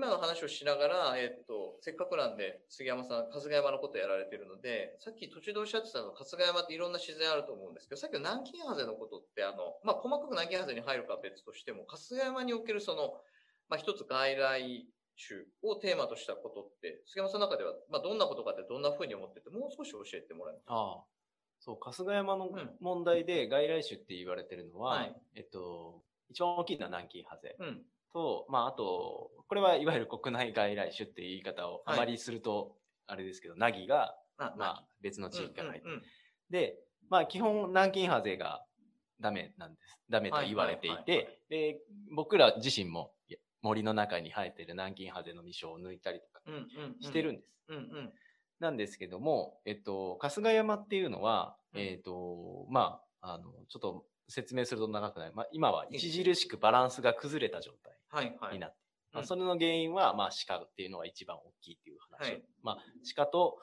今の話をしながら、えっと、せっかくなんで、杉山さん、春日山のことやられてるので、さっき途中でおっしゃってたの、春日山っていろんな自然あると思うんですけど、さっきの南京ハゼのことって、あの、まあ、細かく南京ハゼに入るかは別としても、春日山におけるその、まあ、一つ外来種をテーマとしたことって、杉山さんの中では、まあ、どんなことかってどんなふうに思ってて、もう少し教えてもらえますか？ああ。そう、春日山の問題で外来種って言われてるのは、うんはい、えっと、一番大きいのは南京ハゼ。うんと、まあ、あと、これはいわゆる国内外来種っていう言い方をあまりすると、あれですけど、ナギが、まあ、別の地域から入って、で、まあ、基本、南京ハゼがダメなんです。ダメと言われていて、で、僕ら自身も森の中に生えてる南京ハゼの実生を抜いたりとかしてるんです。なんですけども、えっと、春日山っていうのは、えっと、まあ、あの、ちょっと説明すると長くない。まあ、今は著しくバランスが崩れた状態になって。まあ、それの原因は、まあ、鹿っていうのが一番大きいっていう話。はい、まあ、鹿と、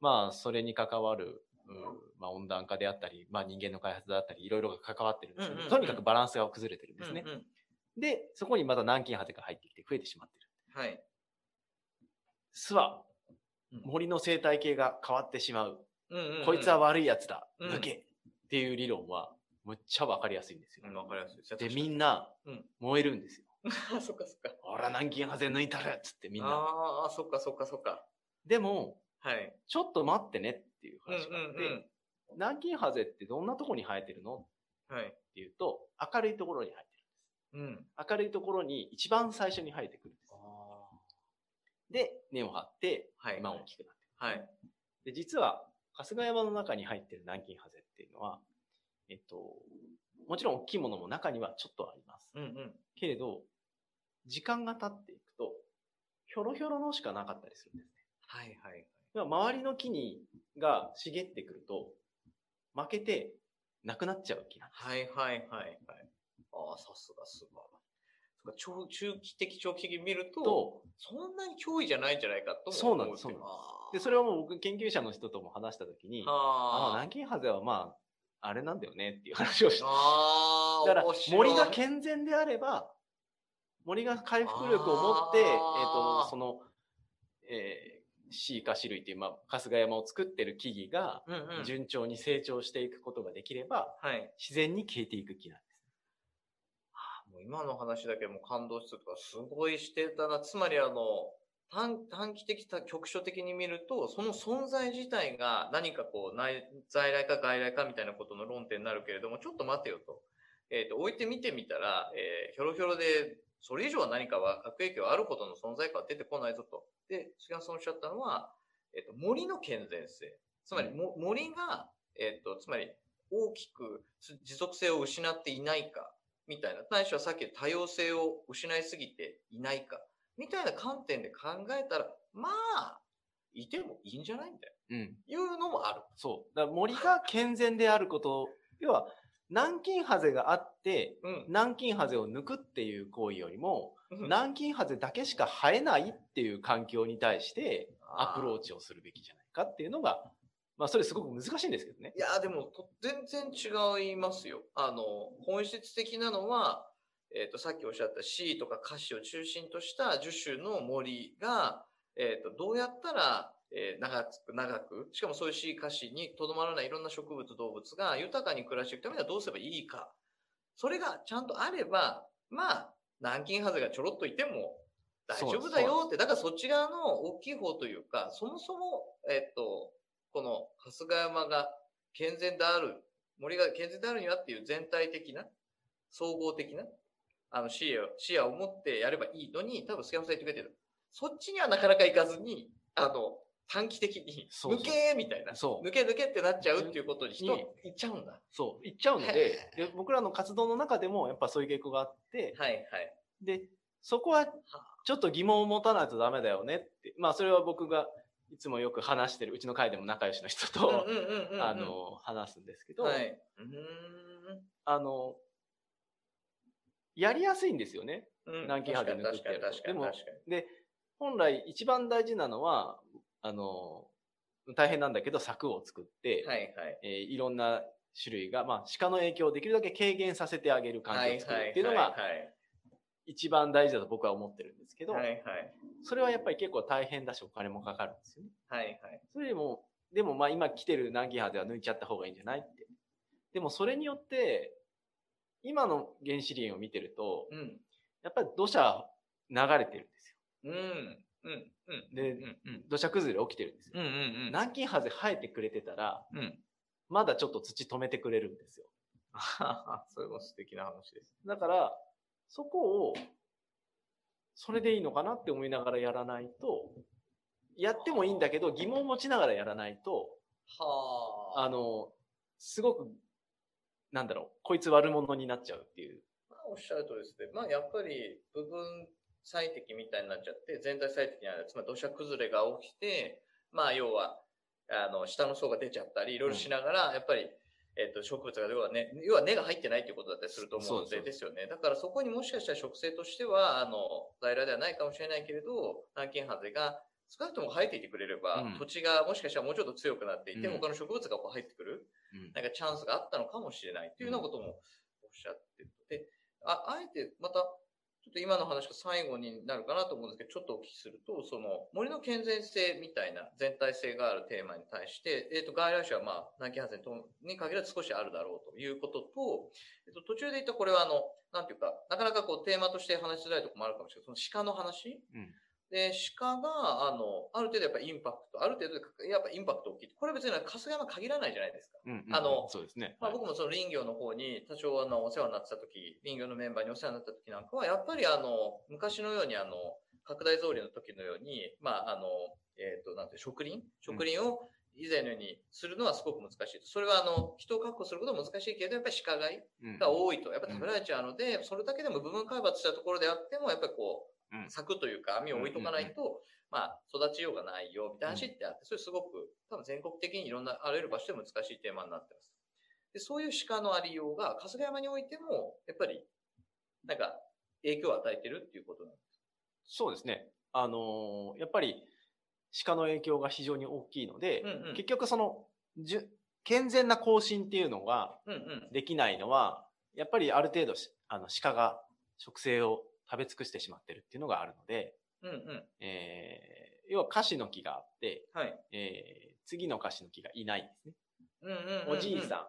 まあ、それに関わる、うん、まあ、温暖化であったり、まあ、人間の開発だったり、いろいろが関わってるんですけど、とにかくバランスが崩れてるんですね。うんうん、で、そこにまた南京ハゼが入ってきて増えてしまってる。はい。巣は、森の生態系が変わってしまう。うんうんうん、こいつは悪いやつだ。抜け、っていう理論は、むっちゃわかりやすいんですよ。わかりやすいで、みんな、燃えるんですよ。あ、そっかそっか。ほら、南京ハゼ抜いたらっつってみんな。ああ、そっかそっかそっか。でも、はい。ちょっと待ってねっていう話があって、うんうんうん、南京ハゼってどんなところに生えてるの？はい。っていうと、明るいところに生えてるんです。うん。明るいところに一番最初に生えてくるんです。で、根を張って、はい。今大きくなってくる。はい。で、実は、春日山の中に入ってる南京ハゼっていうのは、えっと、もちろん大きいものも中にはちょっとあります。うんうん。けれど、時間が経っていくと、ひょろひょろのしかなかったりするんですね。はいはい、はい。周りの木に、が茂ってくると、負けて、なくなっちゃう木なんです。はいはいはいはい。ああ、さすがすごい。長中期的長期的に見ると、そんなに脅威じゃないんじゃないかとそうなんです。そうなんです。で、それはもう僕研究者の人とも話したときに、ああ、南京ハゼはまあ、あれなんだよねっていう話をして。だから森が健全であれば、森が回復力を持って、えっ、ー、と、その、えー、シーカ種類っていう、まあ、春日山を作ってる木々が、順調に成長していくことができれば、うんうん、自然に消えていく木なんです。はあ、もう今の話だけも感動してとか、すごいしてたな。つまりあの、短短期的、局所的に見ると、その存在自体が何かこう、内在来か外来かみたいなことの論点になるけれども、ちょっと待てよと。えっ、ー、と、置いてみてみたら、えー、ひょろひょろで、それ以上は何かは悪影響あることの存在感は出てこないぞと。で、菅さんおっしゃったのは、えっ、ー、と、森の健全性。つまり、も森が、えっ、と、つまり、大きく持続性を失っていないか、みたいな。ないしはさっき多様性を失いすぎていないか。みたいな観点で考えたら、まあ、いてもいいんじゃないみたいな。うん。いうのもある。そう。だ森が健全であること、要は、南京ハゼがあって、うん、南京ハゼを抜くっていう行為よりも、うん、南京ハゼだけしか生えないっていう環境に対してアプローチをするべきじゃないかっていうのが、まあそれすごく難しいんですけどね。いや、でも全然違いますよ。あの、本質的なのは、えっ、ー、と、さっきおっしゃった C とか歌詞を中心とした樹種の森が、えっ、ー、と、どうやったら、えー、長く、長く、しかもそういう C 歌詞にとどまらないいろんな植物、動物が豊かに暮らしていくためにはどうすればいいか。それがちゃんとあれば、まあ、南京ハゼがちょろっといても大丈夫だよって、だからそっち側の大きい方というか、そもそも、えっ、と、この春日山が健全である、森が健全であるにはっていう全体的な、総合的なあの、視野、視野を持ってやればいいのに、多分杉山さん言ってくれてる。そっちにはなかなか行かずに、あの、短期的に、抜けみたいな。そう。抜け抜けってなっちゃうっていうことに人、行っちゃうんだ。そう。行っちゃうのでで、僕らの活動の中でもやっぱそういう傾向があって、はいはい。で、そこはちょっと疑問を持たないとダメだよねって。まあそれは僕がいつもよく話してる、うちの会でも仲良しの人と、あの、話すんですけど、はい。あの、やりやすいんですよね。うん、南京ハゼ抜くってやるでも、で、本来一番大事なのは、あの、大変なんだけど柵を作って、はいはいえー、いろんな種類が、まあ、鹿の影響をできるだけ軽減させてあげる環境を作るっていうのが、一番大事だと僕は思ってるんですけど、はいはい、それはやっぱり結構大変だしお金もかかるんですよね。はいはい。それでも、でもまあ今来てる南京派では抜いちゃった方がいいんじゃないって。でもそれによって、今の原子林を見てると、うん、やっぱり土砂流れてるんですよ。うん。うん。うん。で、うんうん、土砂崩れ起きてるんですよ。うんうんうん、南京ハゼ生えてくれてたら、うん、まだちょっと土止めてくれるんですよ。それも素敵な話です。だから、そこを、それでいいのかなって思いながらやらないと、やってもいいんだけど、疑問を持ちながらやらないと、はあ。あの、すごく、なんだろう、こいつ悪者になっちゃうっていう。まあ、おっしゃるとですね。まあ、やっぱり、部分最適みたいになっちゃって、全体最適になる。つまり土砂崩れが起きて、まあ、要は、あの、下の層が出ちゃったり、いろいろしながら、やっぱり、えっ、と、植物が要はね、要は根が入ってないということだったりすると思うのでですよね。だからそこにもしかしたら植生としては、あの、在来ではないかもしれないけれど、南京ハゼが少なくとも生えていてくれれば、うん、土地がもしかしたらもうちょっと強くなっていて、うん、他の植物がこう入ってくる、うん、なんかチャンスがあったのかもしれないというようなこともおっしゃってるで、あ、あえてまたちょっと今の話が最後になるかなと思うんですけど、ちょっとお聞きすると、その森の健全性みたいな全体性があるテーマに対して、えっ、ー、と、外来種はまあ、南京ハゼに限らず少しあるだろうということと、えっ、ー、と、途中で言ったこれはあの、なんていうか、なかなかこうテーマとして話しづらいところもあるかもしれないその鹿の話、うんで、鹿が、あの、ある程度やっぱインパクト、ある程度やっぱインパクト大きい。これは別に春日山限らないじゃないですか。うんうん、あの、そうですね。まあ僕もその林業の方に多少あの、お世話になってた時、林業のメンバーにお世話になった時なんかは、やっぱりあの、昔のようにあの、拡大増量の時のように、まああの、えっ、ー、と、なんて、植林？植林を以前のようにするのはすごく難しい。それはあの、人を確保することも難しいけど、やっぱり鹿飼いが多いと、やっぱ食べられちゃうので、それだけでも部分開発したところであっても、やっぱりこう、柵というか網を置いとかないと、まあ、育ちようがないよ、みたいな話ってあって、それすごく、多分全国的にいろんな、あらゆる場所で難しいテーマになってます。で、そういう鹿のありようが、春日山においても、やっぱり、なんか、影響を与えてるっていうことなんですそうですね。あのー、やっぱり、鹿の影響が非常に大きいので、うんうん、結局その、じゅ健全な更新っていうのができないのは、うんうん、やっぱりある程度あの鹿が植生を食べ尽くしてしまってるっていうのがあるので、うんうん、えー、要はカシの木があって、はい、えー、次のカシの木がいないんですね。うんうんうんうん、おじいさん、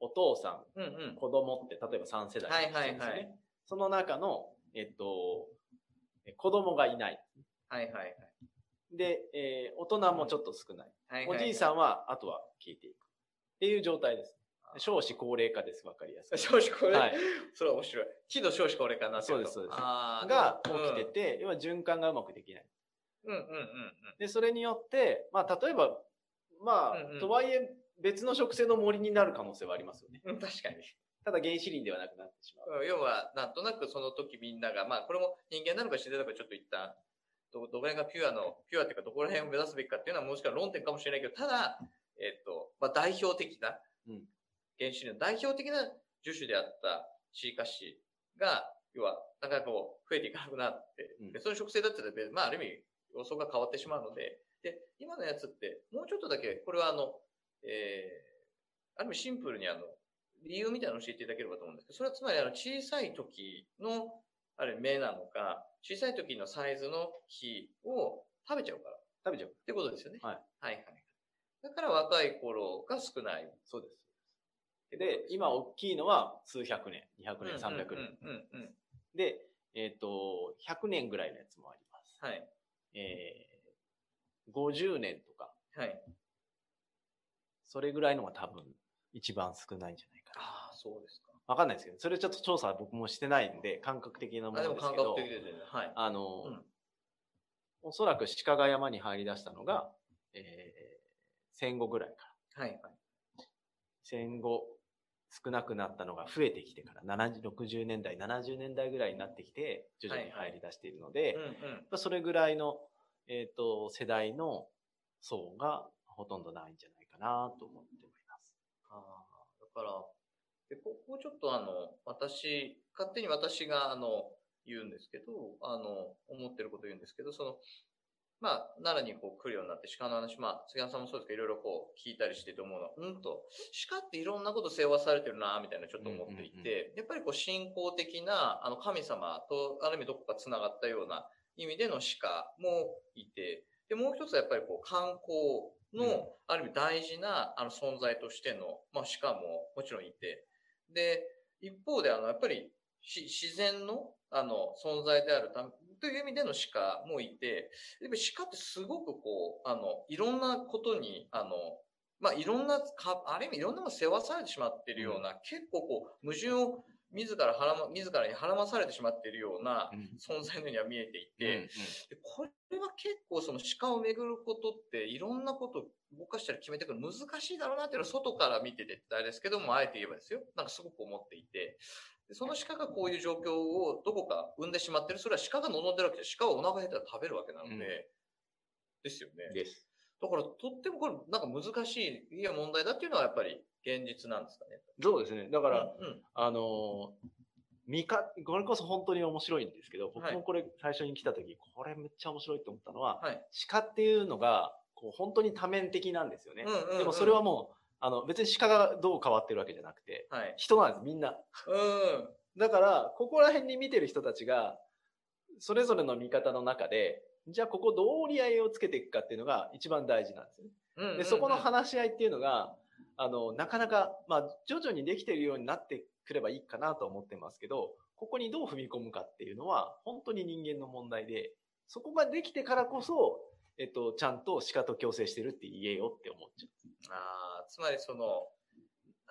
お父さん、うんうん、子供って、例えば3世代ですね、はいはいはい。その中の、えっと、子供がいない。はいはいはい。で、えー、大人もちょっと少ない。はいはいはい、おじいさんは、あとは消えていく。っていう状態です。少子高齢化です。わかりやすい。少子高齢、はい、それは面白い。喜怒少子高齢化なそうです、そうです。が起きてて、うん、要は循環がうまくできない。うんうんうん、で、それによって、まあ、例えば、まあ、うんうん、とはいえ、別の植生の森になる可能性はありますよね。うん、確かに。ただ原始林ではなくなってしまう。要は、なんとなくその時みんなが、まあ、これも人間なのか自然なのかちょっと一旦、ど、どこら辺がピュアの、ピュアっていうかどこら辺を目指すべきかっていうのはもしかしたら論点かもしれないけど、ただ、えっと、まあ、代表的な、うん、原子の代表的な樹種であったシーカシが、要は、なかなかこう、増えていかなくなって、で、その植生だったら、まあ、ある意味、予想が変わってしまうので、で、今のやつって、もうちょっとだけ、これはあの、えー、ある意味シンプルにあの、理由みたいなのを教えていただければと思うんですけど、それはつまりあの、小さい時の、ある目なのか、小さい時のサイズの木を食べちゃうから。食べちゃう。ってことですよね。はい。はいはい。だから若い頃が少ない。そうです。で、今大きいのは数百年、200年、300年。で、えっ、ー、と、100年ぐらいのやつもあります。はい。えー、50年とか。はい。それぐらいのが多分一番少ないんじゃないかな。ああ、そうですか。わかんないですけど、それちょっと調査は僕もしてないんで、感覚的なものですけど。あ、でも感覚的ですね。はい。あの、うん、おそらく鹿ヶ山に入り出したのが、えー、戦後ぐらいから。はい、はい。戦後少なくなったのが増えてきてから、70、60年代、70年代ぐらいになってきて、徐々に入り出しているので、それぐらいの、えっ、ー、と、世代の層がほとんどないんじゃないかなと思っております。ああ、だから、で、ここちょっとあの、私、勝手に私があの、言うんですけど、あの、思ってること言うんですけど、その、まあ、奈良にこう来るようになって鹿の話、まあ、杉山さんもそうですけど、いろいろこう聞いたりしてて思うのは、うんと、鹿っていろんなこと世話されてるな、みたいなちょっと思っていて、やっぱりこう信仰的な、あの、神様と、ある意味どこか繋がったような意味での鹿もいて、で、もう一つはやっぱりこう観光の、ある意味大事な、あの、存在としての、まあ、鹿ももちろんいて、で、一方で、あの、やっぱり、自然の、あの、存在であるため、という意味での鹿もいて、鹿ってすごくこう、あの、いろんなことに、あの、まあ、いろんな、か、ある意味いろんなもの世話されてしまっているような、結構こう、矛盾を自ら腹ま、自らに腹まされてしまっているような存在のようには見えていて、うんうん、これは結構その鹿をめぐることっていろんなこと動かしたり決めてくる難しいだろうなっていうのは外から見ててあれですけども、あえて言えばですよ。なんかすごく思っていて、その鹿がこういう状況をどこか生んでしまってる。それは鹿が望んでるわけで、鹿はお腹減ったら食べるわけなので、うん、ですよね。です。だから、とってもこれ、なんか難しい、いや問題だっていうのはやっぱり現実なんですかね。そうですね。だから、うんうん、あの見か、これこそ本当に面白いんですけど、僕もこれ最初に来た時、これめっちゃ面白いと思ったのは、はい、鹿っていうのが、こう本当に多面的なんですよね。うんうんうん、でもそれはもう、あの、別に鹿がどう変わってるわけじゃなくて、はい、人なんです、みんな。うん。だから、ここら辺に見てる人たちが、それぞれの見方の中で、じゃあここどう折り合いをつけていくかっていうのが一番大事なんですね。うんうんうん、で、そこの話し合いっていうのが、あの、なかなか、まあ、徐々にできているようになってくればいいかなと思ってますけど、ここにどう踏み込むかっていうのは、本当に人間の問題で、そこができてからこそ、えっと、ちゃんと鹿と共生してるって言えよって思っちゃう。ああ、つまりその、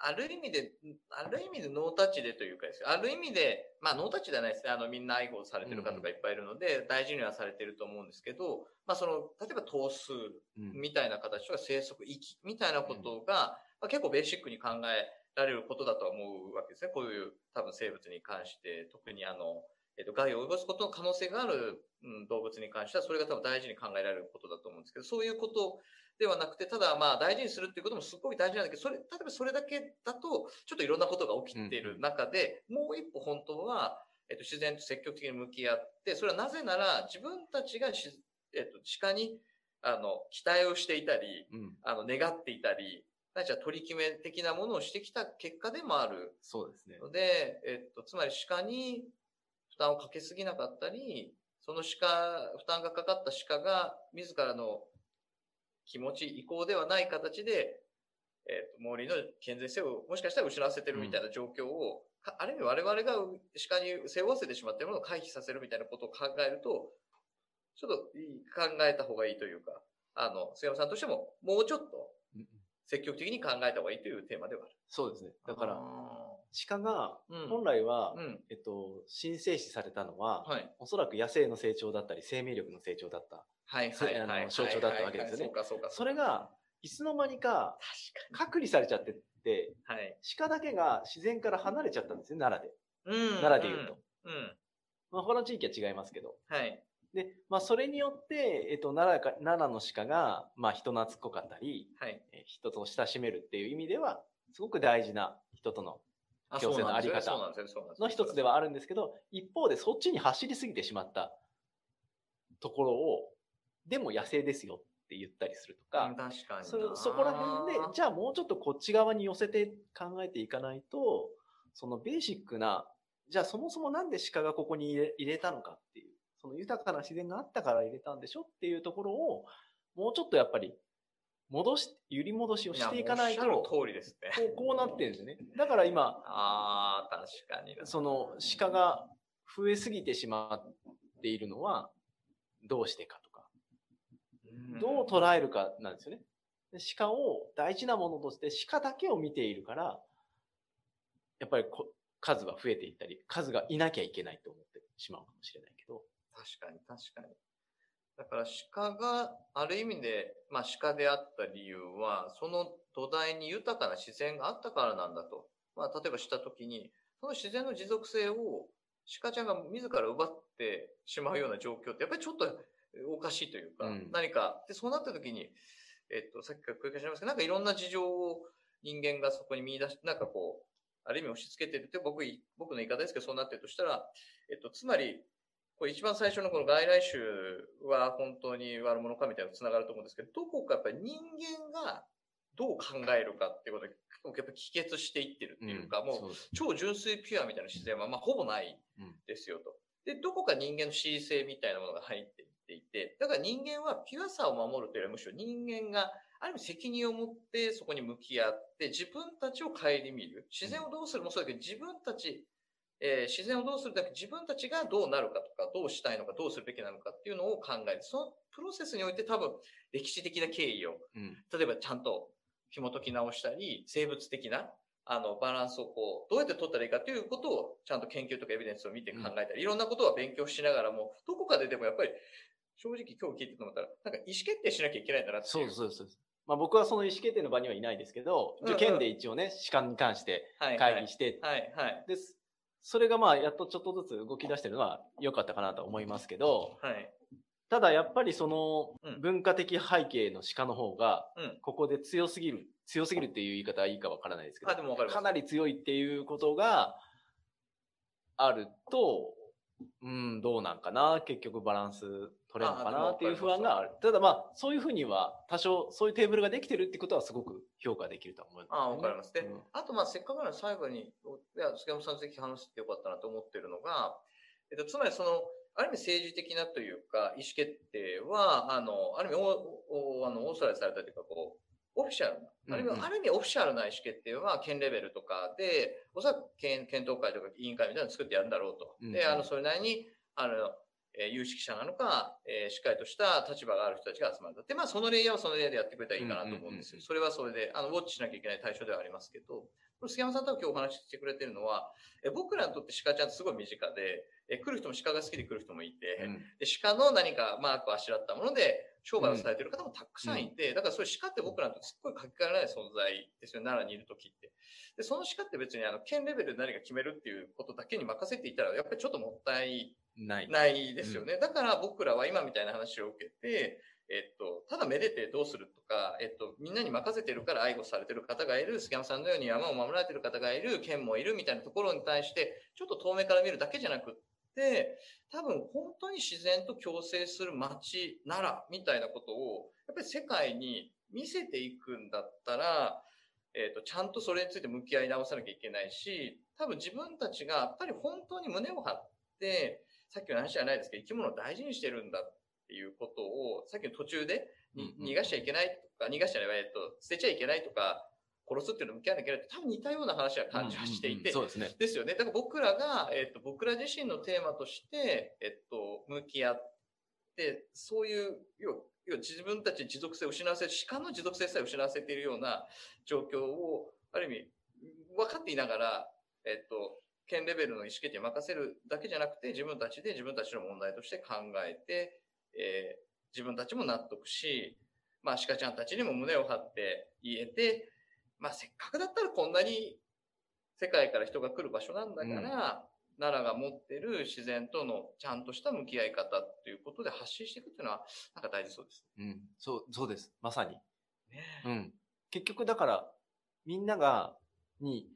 ある意味で、ある意味でノータッチでというかですある意味で、まあノータッチじゃないですね。あのみんな愛護されてる方がいっぱいいるので、大事にはされてると思うんですけど、まあその、例えば頭数みたいな形とか生息域みたいなことが、まあ、結構ベーシックに考えられることだと思うわけですね。こういう多分生物に関して、特にあの、えっと、害を及ぼすことの可能性がある、うん、動物に関しては、それが多分大事に考えられることだと思うんですけど、そういうことではなくて、ただまあ大事にするっていうこともすごい大事なんだけど、それ、例えばそれだけだと、ちょっといろんなことが起きている中で、うん、もう一歩本当は、えっと、自然と積極的に向き合って、それはなぜなら自分たちがし、えっと、鹿に、あの、期待をしていたり、うん、あの、願っていたり、何か取り決め的なものをしてきた結果でもある。そうですね。ので、えっと、つまり鹿に負担をかけすぎなかったり、その鹿、負担がかかった鹿が自らの気持ち、意向ではない形で、えっ、ー、と、森の健全性をもしかしたら失わせてるみたいな状況を、うん、ある意味我々が鹿に背負わせてしまっているものを回避させるみたいなことを考えると、ちょっと考えた方がいいというか、あの、杉山さんとしても、もうちょっと、積極的に考えた方がいいというテーマではある。そうですね。だから、鹿が、本来は、うん、えっと、神聖視されたのは、はい、おそらく野生の成長だったり、生命力の成長だったはいはいあの象徴だったわけですよね。それが、いつの間にか、隔離されちゃってって、はい、鹿だけが自然から離れちゃったんですよ、奈良で。うん、奈良で言うと。うん。まあ、他の地域は違いますけど。はい。で、まあ、それによって、えっと、奈良か、奈良の鹿が、まあ、人懐っこかったり、はい。え人と親しめるっていう意味では、すごく大事な人との共生のあり方。の一つではあるんですけど、一方でそっちに走りすぎてしまったところを、でも野生ですよって言ったりするとか、確かにそそこら辺で、じゃあもうちょっとこっち側に寄せて考えていかないと、そのベーシックな、じゃあそもそもなんで鹿がここに入れたのかっていう、その豊かな自然があったから入れたんでしょっていうところを、もうちょっとやっぱり戻し、揺り戻しをしていかないと、通りですね。こうこうなってるんですね。だから今、ああ、確かに。その鹿が増えすぎてしまっているのは、どうしてかとか、どう捉えるかなんですよね。鹿を大事なものとして鹿だけを見ているから、やっぱり数は増えていったり、数がいなきゃいけないと思ってしまうかもしれないけど。確かに確かに。だから鹿がある意味で、まあ鹿であった理由は、その土台に豊かな自然があったからなんだと。まあ例えばしたときに、その自然の持続性を鹿ちゃんが自ら奪ってしまうような状況って、やっぱりちょっとおかしいというか、うん、何か、で、そうなったときに、えっと、さっきから繰り返しますけど、なんかいろんな事情を人間がそこに見出し、なんかこう、ある意味押し付けてるって僕、僕の言い方ですけど、そうなってるとしたら、えっと、つまり、これ一番最初のこの外来種は本当に悪者かみたいなのつながると思うんですけど、どこかやっぱり人間がどう考えるかっていうことがやっぱ帰結していってるっていうか、うん、もう超純粋ピュアみたいな自然はまあほぼないですよと。で、どこか人間の恣意性みたいなものが入っていっていて、だから人間はピュアさを守るというよりはむしろ人間がある意味責任を持ってそこに向き合って自分たちを顧みる。自然をどうするもそうだけど自分たちえー、自然をどうするだけ自分たちがどうなるかとか、どうしたいのか、どうするべきなのかっていうのを考える。そのプロセスにおいて多分歴史的な経緯を、うん、例えばちゃんと紐解き直したり、生物的なあのバランスをこう、どうやって取ったらいいかっていうことをちゃんと研究とかエビデンスを見て考えたり、うん、いろんなことは勉強しながらも、どこかででもやっぱり正直今日聞いてて思ったら、なんか意思決定しなきゃいけないんだなってそうそうそう。まあ、僕はその意思決定の場にはいないですけど、うんうん、県で一応ね、士官に関して会議して、はい、はい、はい、です。それがまあ、やっとちょっとずつ動き出してるのは良かったかなと思いますけど、はい。ただやっぱりその文化的背景の鹿の方が、ここで強すぎる、強すぎるっていう言い方はいいかわからないですけど、かなり強いっていうことがあると、うん、どうなんかな、結局バランス取れるのかなっていう不安がある。ただまあ、そういうふうには多少、そういうテーブルができてるってことはすごく評価できると思います、ね、ああ、わかります。で、うん、あとまあ、せっかくなら最後に、いや、杉山さんぜひ話してよかったなと思ってるのが、えっと、つまりその、ある意味政治的なというか、意思決定は、あの、ある意味お、おあのオーストラリアされたというか、こう、オフィシャルな、ある意味、ある意味オフィシャルな意思決定は県レベルとかで、おそらく県検討会とか委員会みたいなのを作ってやるんだろうと。で、あの、それなりに、あの、えー、有識者なのか、えー、しっかりとした立場がある人たちが集まる。で、まあ、そのレイヤーはそのレイヤーでやってくれたらいいかなと思うんですよ。それはそれで、あの、ウォッチしなきゃいけない対象ではありますけど、これ杉山さんと今日お話ししてくれてるのは、え僕らにとって鹿ちゃんってすごい身近で、え来る人も鹿が好きで来る人もいて、うん、で鹿の何かマークをあしらったもので商売をされてる方もたくさんいて、うん、だからそういう鹿って僕らにとすっごい書き換えられない存在ですよ、奈良にいる時って。で、その鹿って別にあの、県レベルで何か決めるっていうことだけに任せていたら、やっぱりちょっともったいない。ないですよね。うん、だから僕らは今みたいな話を受けて、えっと、ただめでてどうするとか、えっと、みんなに任せてるから愛護されてる方がいる、杉山さんのように山を守られてる方がいる、県もいるみたいなところに対して、ちょっと遠目から見るだけじゃなくって、多分本当に自然と共生する街、奈良みたいなことを、やっぱり世界に見せていくんだったら、えっ、と、ちゃんとそれについて向き合い直さなきゃいけないし、多分自分たちがやっぱり本当に胸を張って、さっきの話じゃないですけど、生き物を大事にしてるんだっていうことを、さっきの途中で、逃がしちゃいけないとか、逃がしちゃいけないと、捨てちゃいけないとか、殺すっていうのを向き合わなきゃいけないって多分似たような話は感じはしていて、そうですね。ですよね。だから僕らが、えっ、と、僕ら自身のテーマとして、えっ、と、向き合って、そういう、要要は自分たち持続性を失わせ、鹿の持続性さえ失わせているような状況を、ある意味、分かっていながら、えっ、と、県レベルの意思決定を任せるだけじゃなくて、自分たちで自分たちの問題として考えて、えー、自分たちも納得し、まあ、鹿ちゃんたちにも胸を張って言えて、まあ、せっかくだったらこんなに世界から人が来る場所なんだから、うん、奈良が持ってる自然とのちゃんとした向き合い方っていうことで発信していくっていうのは、なんか大事そうです。うん、そう、そうです。まさに。ね、うん。結局だから、みんなが、に、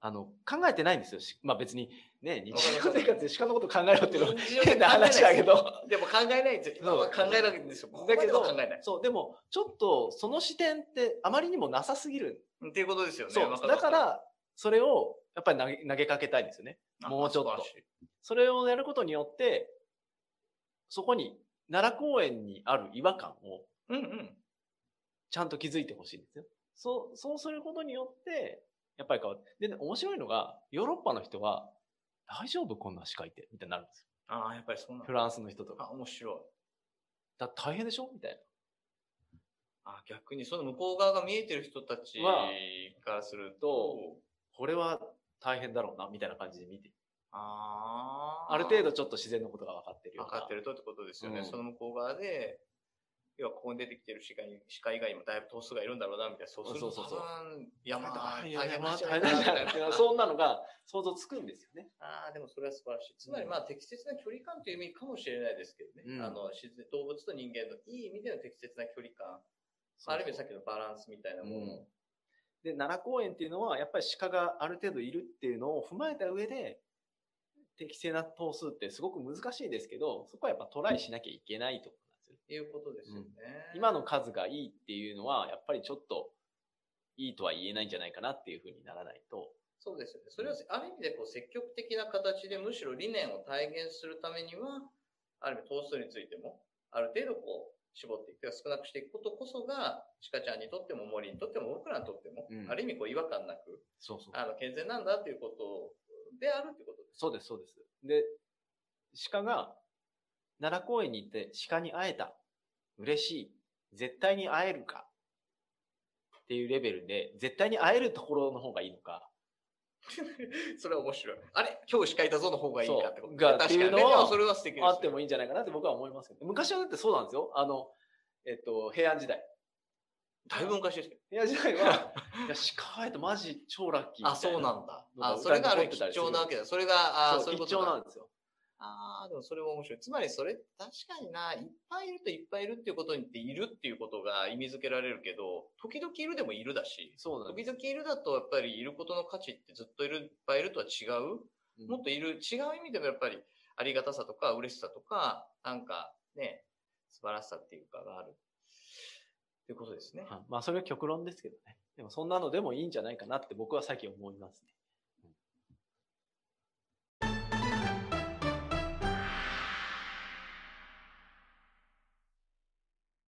あの、考えてないんですよ。まあ別に、ね、日常生活で鹿のこと考えろっていうのは変な話だけど。でも考えないんですよ。考えるんですよ。だけど、考えない。そう、でも、ちょっと、その視点ってあまりにもなさすぎる。っていうことですよね。そう。だから、それを、やっぱり投げ投げかけたいんですよね。もうちょっと。それをやることによって、そこに、奈良公園にある違和感を、うんうん。ちゃんと気づいてほしいんですよ。そう、そうすることによって、やっぱり変わって。で、ね、面白いのが、ヨーロッパの人は、大丈夫こんな司会って？みたいになるんですよ。ああ、やっぱりそうなんフランスの人とか。あ、面白い。だ大変でしょ？みたいな。あ逆にその向こう側が見えてる人たちからすると、これは大変だろうな、みたいな感じで見て。ああ。ある程度ちょっと自然のことが分かってるよ分かってるとってことですよね。うん、その向こう側で、要はここに出てきてる鹿に、鹿以外にもだいぶ頭数がいるんだろうな、みたいな。そうするとそうそうそう山だ、大変だ、大変だ、そんなのが想像つくんですよね。ああ、でもそれは素晴らしい。つまりまあ適切な距離感という意味かもしれないですけどね。うん、あの、動物と人間のいい意味での適切な距離感。ある意味さっきのバランスみたいなもの、うん、で、奈良公園っていうのは、やっぱり鹿がある程度いるっていうのを踏まえた上で、適正な頭数ってすごく難しいですけど、そこはやっぱトライしなきゃいけないと。いうことですよね、うん、今の数がいいっていうのは、やっぱりちょっといいとは言えないんじゃないかなっていうふうにならないと。そうですよね。それはある意味でこう積極的な形でむしろ理念を体現するためには、ある意味頭数についても、ある程度こう、絞っていく、少なくしていくことこそが、鹿ちゃんにとっても森にとっても僕らにとっても、うん、ある意味こう違和感なく、そうそうあの健全なんだっていうことであるってことです。そうです、そうです。で、鹿が奈良公園に行って鹿に会えた。嬉しい。絶対に会えるか。っていうレベルで、絶対に会えるところの方がいいのか。それは面白い。あれ？今日鹿いたぞの方がいいかってこと？がっていうのは、それは素敵です、あってもいいんじゃないかなって僕は思いますけど。昔はだってそうなんですよ。あの、えっと、平安時代。だいぶ昔ですけど。平安時代は、いや、鹿会えとマジ超ラッキーあ、そうなんだ。あ、それがある貴重なわけだ。それが、あ、そういうこと貴重なんですよ。ああ、でもそれも面白い。つまりそれ、確かにな、いっぱいいるといっぱいいるっていうことにっているっていうことが意味づけられるけど、時々いるでもいるだし、そう時々いるだとやっぱりいることの価値ってずっといる、いっぱいいるとは違う、うん、もっといる、違う意味でもやっぱりありがたさとか嬉しさとか、なんかね、素晴らしさっていうかがある。っていうことですね。まあそれは極論ですけどね。でもそんなのでもいいんじゃないかなって僕は最近思いますね。